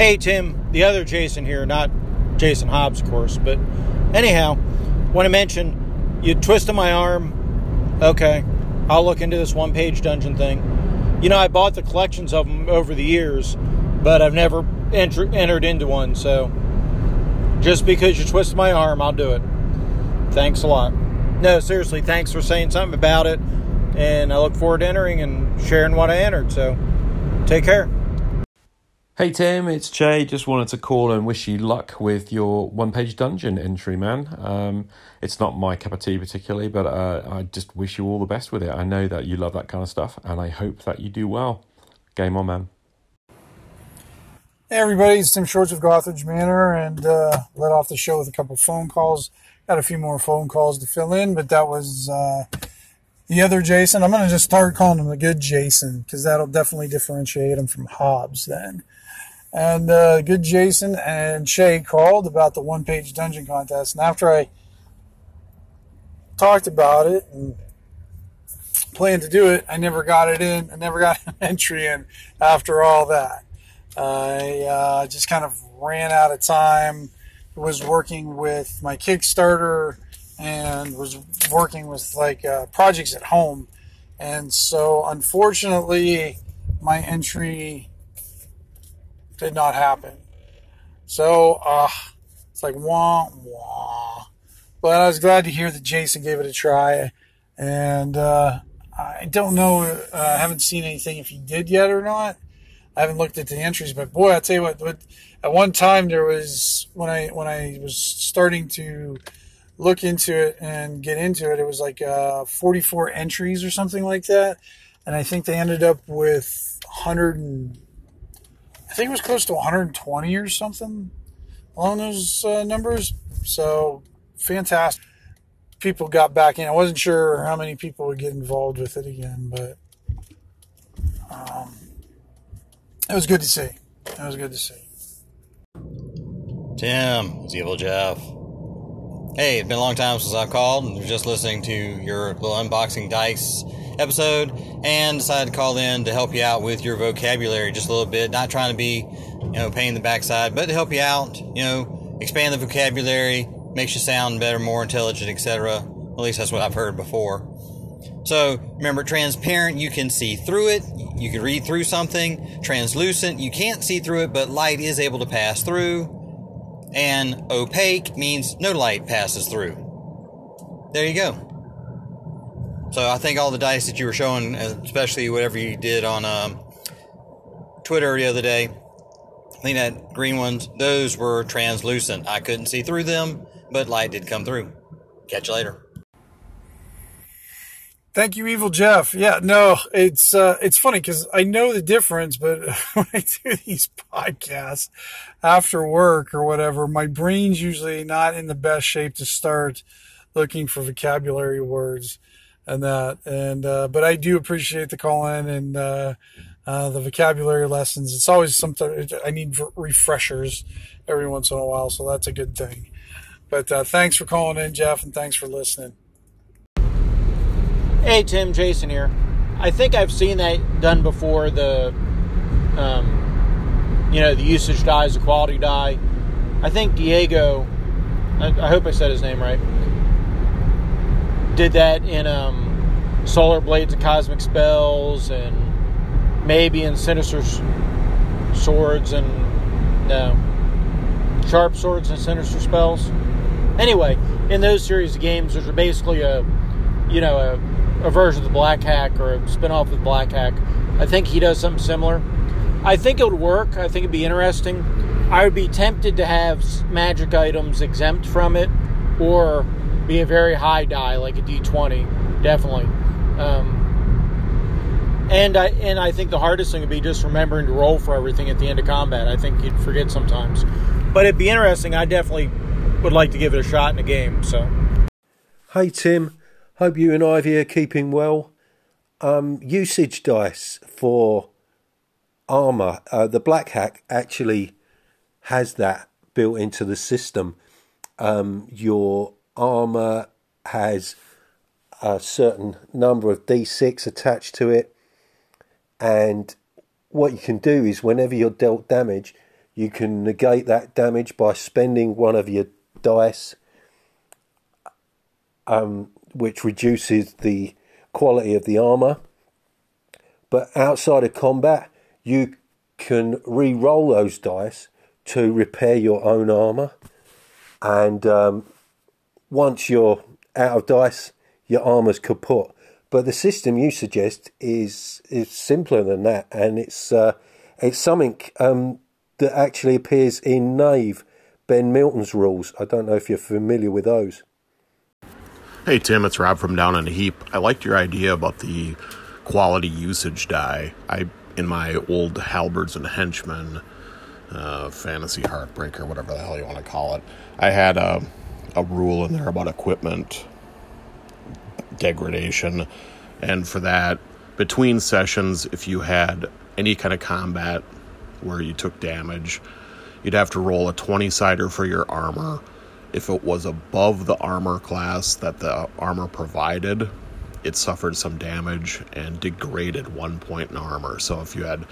Hey, Tim, the other Jason here, not Jason Hobbs, of course, but anyhow, want to mention you twisted my arm. Okay, I'll look into this one page dungeon thing. You know, I bought the collections of them over the years, but I've never enter- entered into one, so just because you twisted my arm, I'll do it. Thanks a lot. No, seriously, thanks for saying something about it, and I look forward to entering and sharing what I entered, so take care. Hey Tim, it's Jay. Just wanted to call and wish you luck with your one page dungeon entry, man. Um, it's not my cup of tea particularly, but uh, I just wish you all the best with it. I know that you love that kind of stuff, and I hope that you do well. Game on, man. Hey everybody, it's Tim Shorts of Gothridge Manor, and uh, let off the show with a couple phone calls. Got a few more phone calls to fill in, but that was uh, the other Jason. I'm going to just start calling him the good Jason because that'll definitely differentiate him from Hobbs then. And uh, good Jason and Shay called about the one page dungeon contest. And after I talked about it and planned to do it, I never got it in. I never got an entry in after all that. I uh, just kind of ran out of time. Was working with my Kickstarter and was working with like uh, projects at home. And so, unfortunately, my entry did not happen. So, uh, it's like wah wah. But I was glad to hear that Jason gave it a try. And uh, I don't know, uh, I haven't seen anything if he did yet or not. I haven't looked at the entries, but boy, I tell you what, at one time there was when I when I was starting to look into it and get into it, it was like uh, 44 entries or something like that, and I think they ended up with 100 and I think it was close to 120 or something along those uh, numbers. So fantastic. People got back in. I wasn't sure how many people would get involved with it again, but um, it was good to see. It was good to see. Tim, it's Evil Jeff. Hey, it's been a long time since I've called and just listening to your little unboxing dice episode and decided to call in to help you out with your vocabulary just a little bit. Not trying to be, you know, pain in the backside, but to help you out, you know, expand the vocabulary, makes you sound better, more intelligent, etc. At least that's what I've heard before. So remember, transparent, you can see through it. You can read through something. Translucent, you can't see through it, but light is able to pass through. And opaque means no light passes through. There you go. So I think all the dice that you were showing, especially whatever you did on um, Twitter the other day, I think that green ones, those were translucent. I couldn't see through them, but light did come through. Catch you later. Thank you, Evil Jeff. Yeah, no, it's uh, it's funny because I know the difference, but when I do these podcasts after work or whatever, my brain's usually not in the best shape to start looking for vocabulary words and that. And uh, but I do appreciate the call in and uh, uh, the vocabulary lessons. It's always something I need refreshers every once in a while, so that's a good thing. But uh, thanks for calling in, Jeff, and thanks for listening. Hey Tim, Jason here. I think I've seen that done before. The, um, you know, the usage die is quality die. I think Diego. I, I, hope I said his name right. Did that in um, Solar Blades and Cosmic Spells, and maybe in Sinister Swords and no Sharp Swords and Sinister Spells. Anyway, in those series of games, which are basically a, you know, a a version of the Black Hack or a spinoff of Black Hack. I think he does something similar. I think it would work. I think it'd be interesting. I would be tempted to have magic items exempt from it, or be a very high die like a D20, definitely. Um, and I and I think the hardest thing would be just remembering to roll for everything at the end of combat. I think you'd forget sometimes, but it'd be interesting. I definitely would like to give it a shot in a game. So, hi Tim, Hope you and Ivy are keeping well. Um, usage dice for armor. Uh, the Black Hack actually has that built into the system. Um, your armor has a certain number of d6 attached to it, and what you can do is whenever you're dealt damage, you can negate that damage by spending one of your dice, um, which reduces the quality of the armor. But outside of combat, you can re roll those dice to repair your own armor. And um, once you're out of dice, your armor's kaput. But the system you suggest is is simpler than that, and it's uh, it's something um, that actually appears in Knave, Ben Milton's rules. I don't know if you're familiar with those. Hey Tim, it's Rob from Down on a Heap. I liked your idea about the quality usage die. I in my old halberds and henchmen, uh, fantasy heartbreaker, whatever the hell you want to call it. I had a a rule in there about equipment degradation, and for that, between sessions, if you had any kind of combat where you took damage, you'd have to roll a 20 sider for your armor. If it was above the armor class that the armor provided, it suffered some damage and degraded one point in armor. So if you had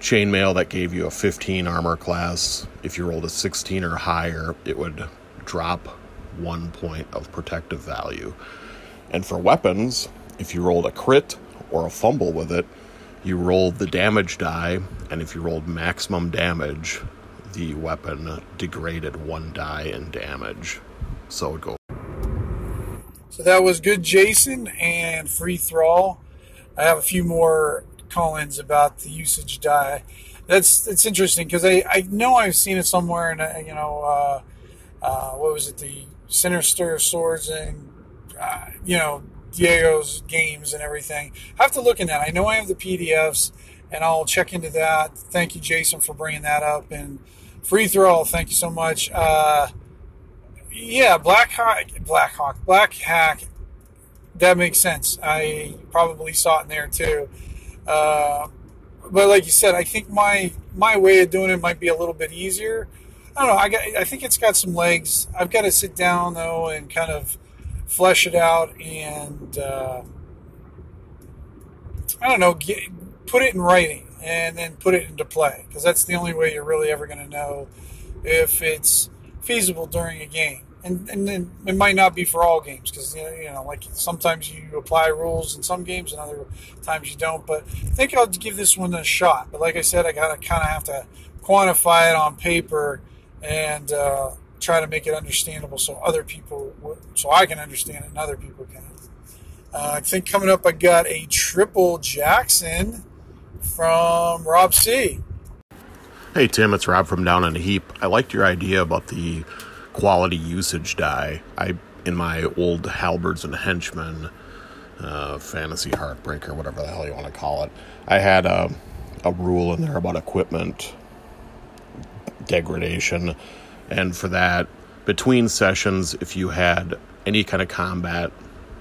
chainmail that gave you a 15 armor class, if you rolled a 16 or higher, it would drop one point of protective value. And for weapons, if you rolled a crit or a fumble with it, you rolled the damage die, and if you rolled maximum damage, the weapon degraded one die in damage. So go. So that was good, Jason, and free thrall. I have a few more call-ins about the usage die. That's that's interesting because I, I know I've seen it somewhere, and uh, you know, uh, uh, what was it, the Sinister Swords and uh, you know Diego's games and everything. I have to look in that. I know I have the PDFs, and I'll check into that. Thank you, Jason, for bringing that up. And free throw, thank you so much. Uh, yeah, Black Hawk, Black Hawk, Black Hack. That makes sense. I probably saw it in there too. Uh, but like you said, I think my my way of doing it might be a little bit easier. I don't know. I got. I think it's got some legs. I've got to sit down though and kind of flesh it out and uh, I don't know, get, put it in writing and then put it into play because that's the only way you're really ever going to know if it's feasible during a game. And, and then it might not be for all games because you know, like sometimes you apply rules in some games and other times you don't. But I think I'll give this one a shot. But like I said, I gotta kind of have to quantify it on paper and uh, try to make it understandable so other people, so I can understand it and other people can. Uh, I think coming up, I got a triple Jackson from Rob C. Hey Tim, it's Rob from Down in a Heap. I liked your idea about the quality usage die. I in my old halberds and henchmen, uh, fantasy heartbreaker, whatever the hell you want to call it. I had a a rule in there about equipment degradation and for that, between sessions, if you had any kind of combat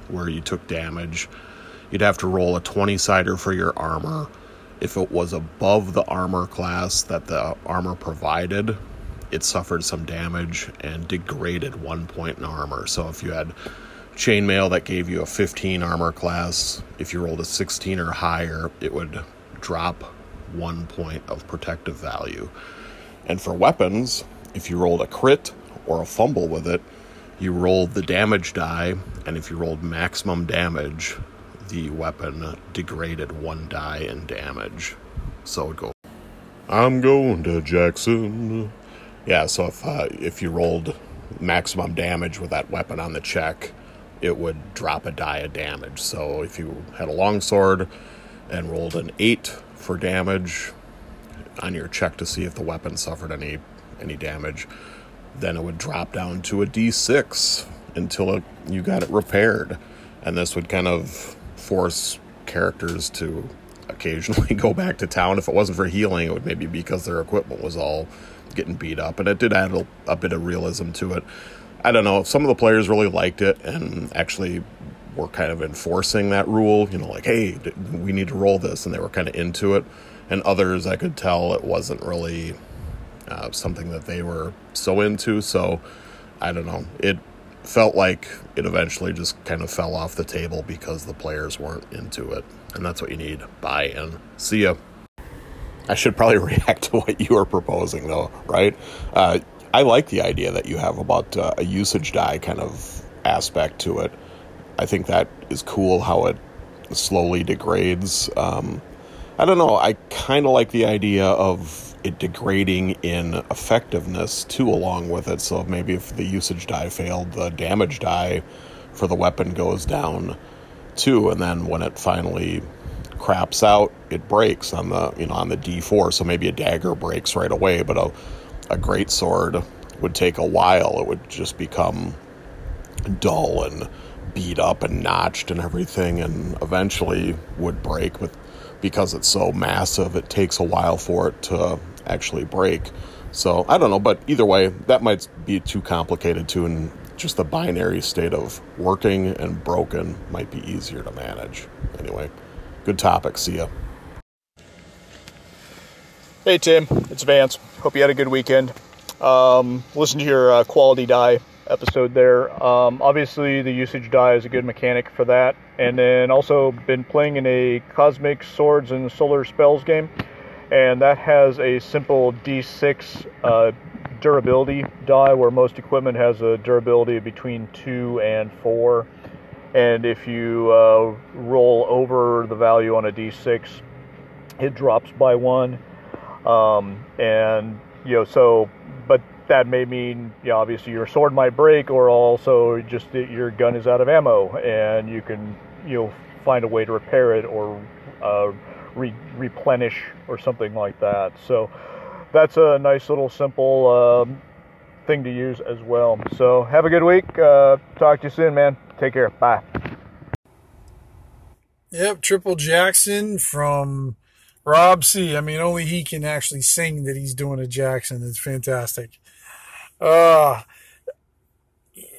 where you took damage, you'd have to roll a 20 sider for your armor. If it was above the armor class that the armor provided, it suffered some damage and degraded one point in armor. So if you had chainmail that gave you a 15 armor class, if you rolled a 16 or higher, it would drop one point of protective value. And for weapons, if you rolled a crit or a fumble with it, you rolled the damage die, and if you rolled maximum damage, the weapon degraded one die in damage. So it would go. I'm going to Jackson. Yeah, so if uh, if you rolled maximum damage with that weapon on the check, it would drop a die of damage. So if you had a longsword and rolled an eight for damage on your check to see if the weapon suffered any any damage, then it would drop down to a D6 until it, you got it repaired. And this would kind of force characters to occasionally go back to town. If it wasn't for healing, it would maybe be because their equipment was all getting beat up. And it did add a, a bit of realism to it. I don't know. Some of the players really liked it and actually were kind of enforcing that rule. You know, like, hey, we need to roll this. And they were kind of into it. And others, I could tell it wasn't really uh, something that they were so into. So I don't know. It felt like it eventually just kind of fell off the table because the players weren't into it. And that's what you need buy in. See ya. I should probably react to what you are proposing, though, right? Uh, I like the idea that you have about uh, a usage die kind of aspect to it. I think that is cool how it slowly degrades. Um, I don't know. I kind of like the idea of it degrading in effectiveness too, along with it. So maybe if the usage die failed, the damage die for the weapon goes down too, and then when it finally craps out, it breaks on the you know on the D4. So maybe a dagger breaks right away, but a a great sword would take a while. It would just become dull and beat up and notched and everything, and eventually would break. But because it's so massive, it takes a while for it to actually break. So I don't know, but either way, that might be too complicated too, and just the binary state of working and broken might be easier to manage. Anyway, good topic. See ya. Hey Tim, it's Vance. Hope you had a good weekend. Um, listen to your uh, quality die episode there. Um, obviously, the usage die is a good mechanic for that. And then also been playing in a Cosmic Swords and Solar Spells game, and that has a simple D6 uh, durability die where most equipment has a durability between two and four. And if you uh, roll over the value on a D6, it drops by one. Um, and you know, so but that may mean, you know, obviously your sword might break, or also just that your gun is out of ammo, and you can, you know, find a way to repair it or uh, re- replenish or something like that. So that's a nice little simple um, thing to use as well. So have a good week. Uh, talk to you soon, man. Take care. Bye. Yep, Triple Jackson from Rob C. I mean, only he can actually sing that he's doing a Jackson. It's fantastic. Uh,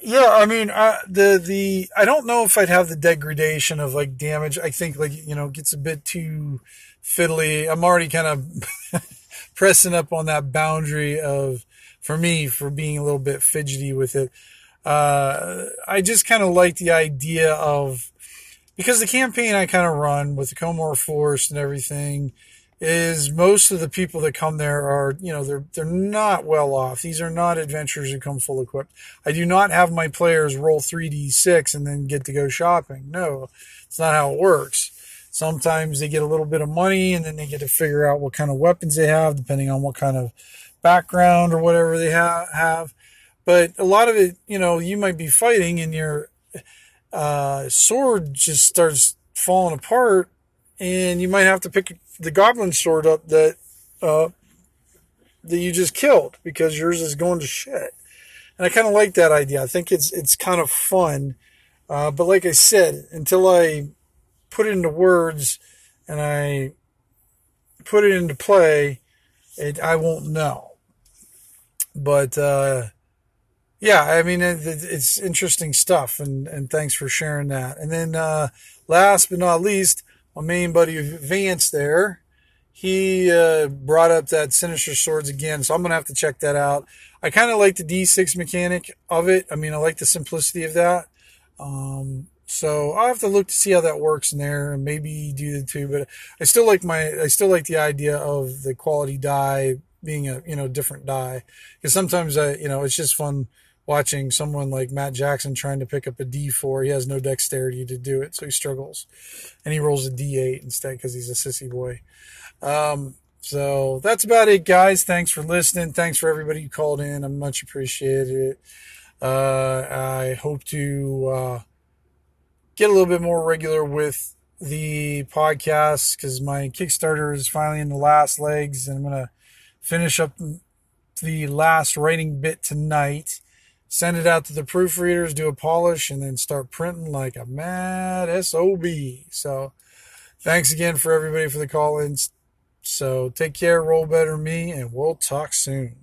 yeah, I mean, uh, the, the, I don't know if I'd have the degradation of like damage. I think like, you know, gets a bit too fiddly. I'm already kind of pressing up on that boundary of, for me, for being a little bit fidgety with it. Uh, I just kind of like the idea of, because the campaign I kind of run with the Comor Force and everything is most of the people that come there are, you know, they're, they're not well off. These are not adventurers who come full equipped. I do not have my players roll 3d6 and then get to go shopping. No, it's not how it works. Sometimes they get a little bit of money and then they get to figure out what kind of weapons they have, depending on what kind of background or whatever they ha- have. But a lot of it, you know, you might be fighting and your uh, sword just starts falling apart, and you might have to pick the goblin sword up that uh, that you just killed because yours is going to shit. And I kind of like that idea. I think it's it's kind of fun. Uh, but like I said, until I put it into words and I put it into play, it, I won't know. But uh, yeah, I mean, it, it's interesting stuff, and, and thanks for sharing that. And then uh, last but not least, my main buddy Vance there, he uh, brought up that Sinister Swords again, so I'm gonna have to check that out. I kind of like the D6 mechanic of it. I mean, I like the simplicity of that. Um, so I'll have to look to see how that works in there and maybe do the two, but I still like my, I still like the idea of the quality die being a, you know, different die. Cause sometimes I, you know, it's just fun watching someone like Matt Jackson trying to pick up a D4. He has no dexterity to do it. So he struggles and he rolls a D8 instead because he's a sissy boy. Um, so that's about it, guys. Thanks for listening. Thanks for everybody who called in. I much appreciated it. Uh, I hope to, uh, get a little bit more regular with the podcast because my Kickstarter is finally in the last legs and I'm going to finish up the last writing bit tonight, send it out to the proofreaders, do a polish, and then start printing like a mad SOB. So thanks again for everybody for the call ins. So take care, roll better me, and we'll talk soon.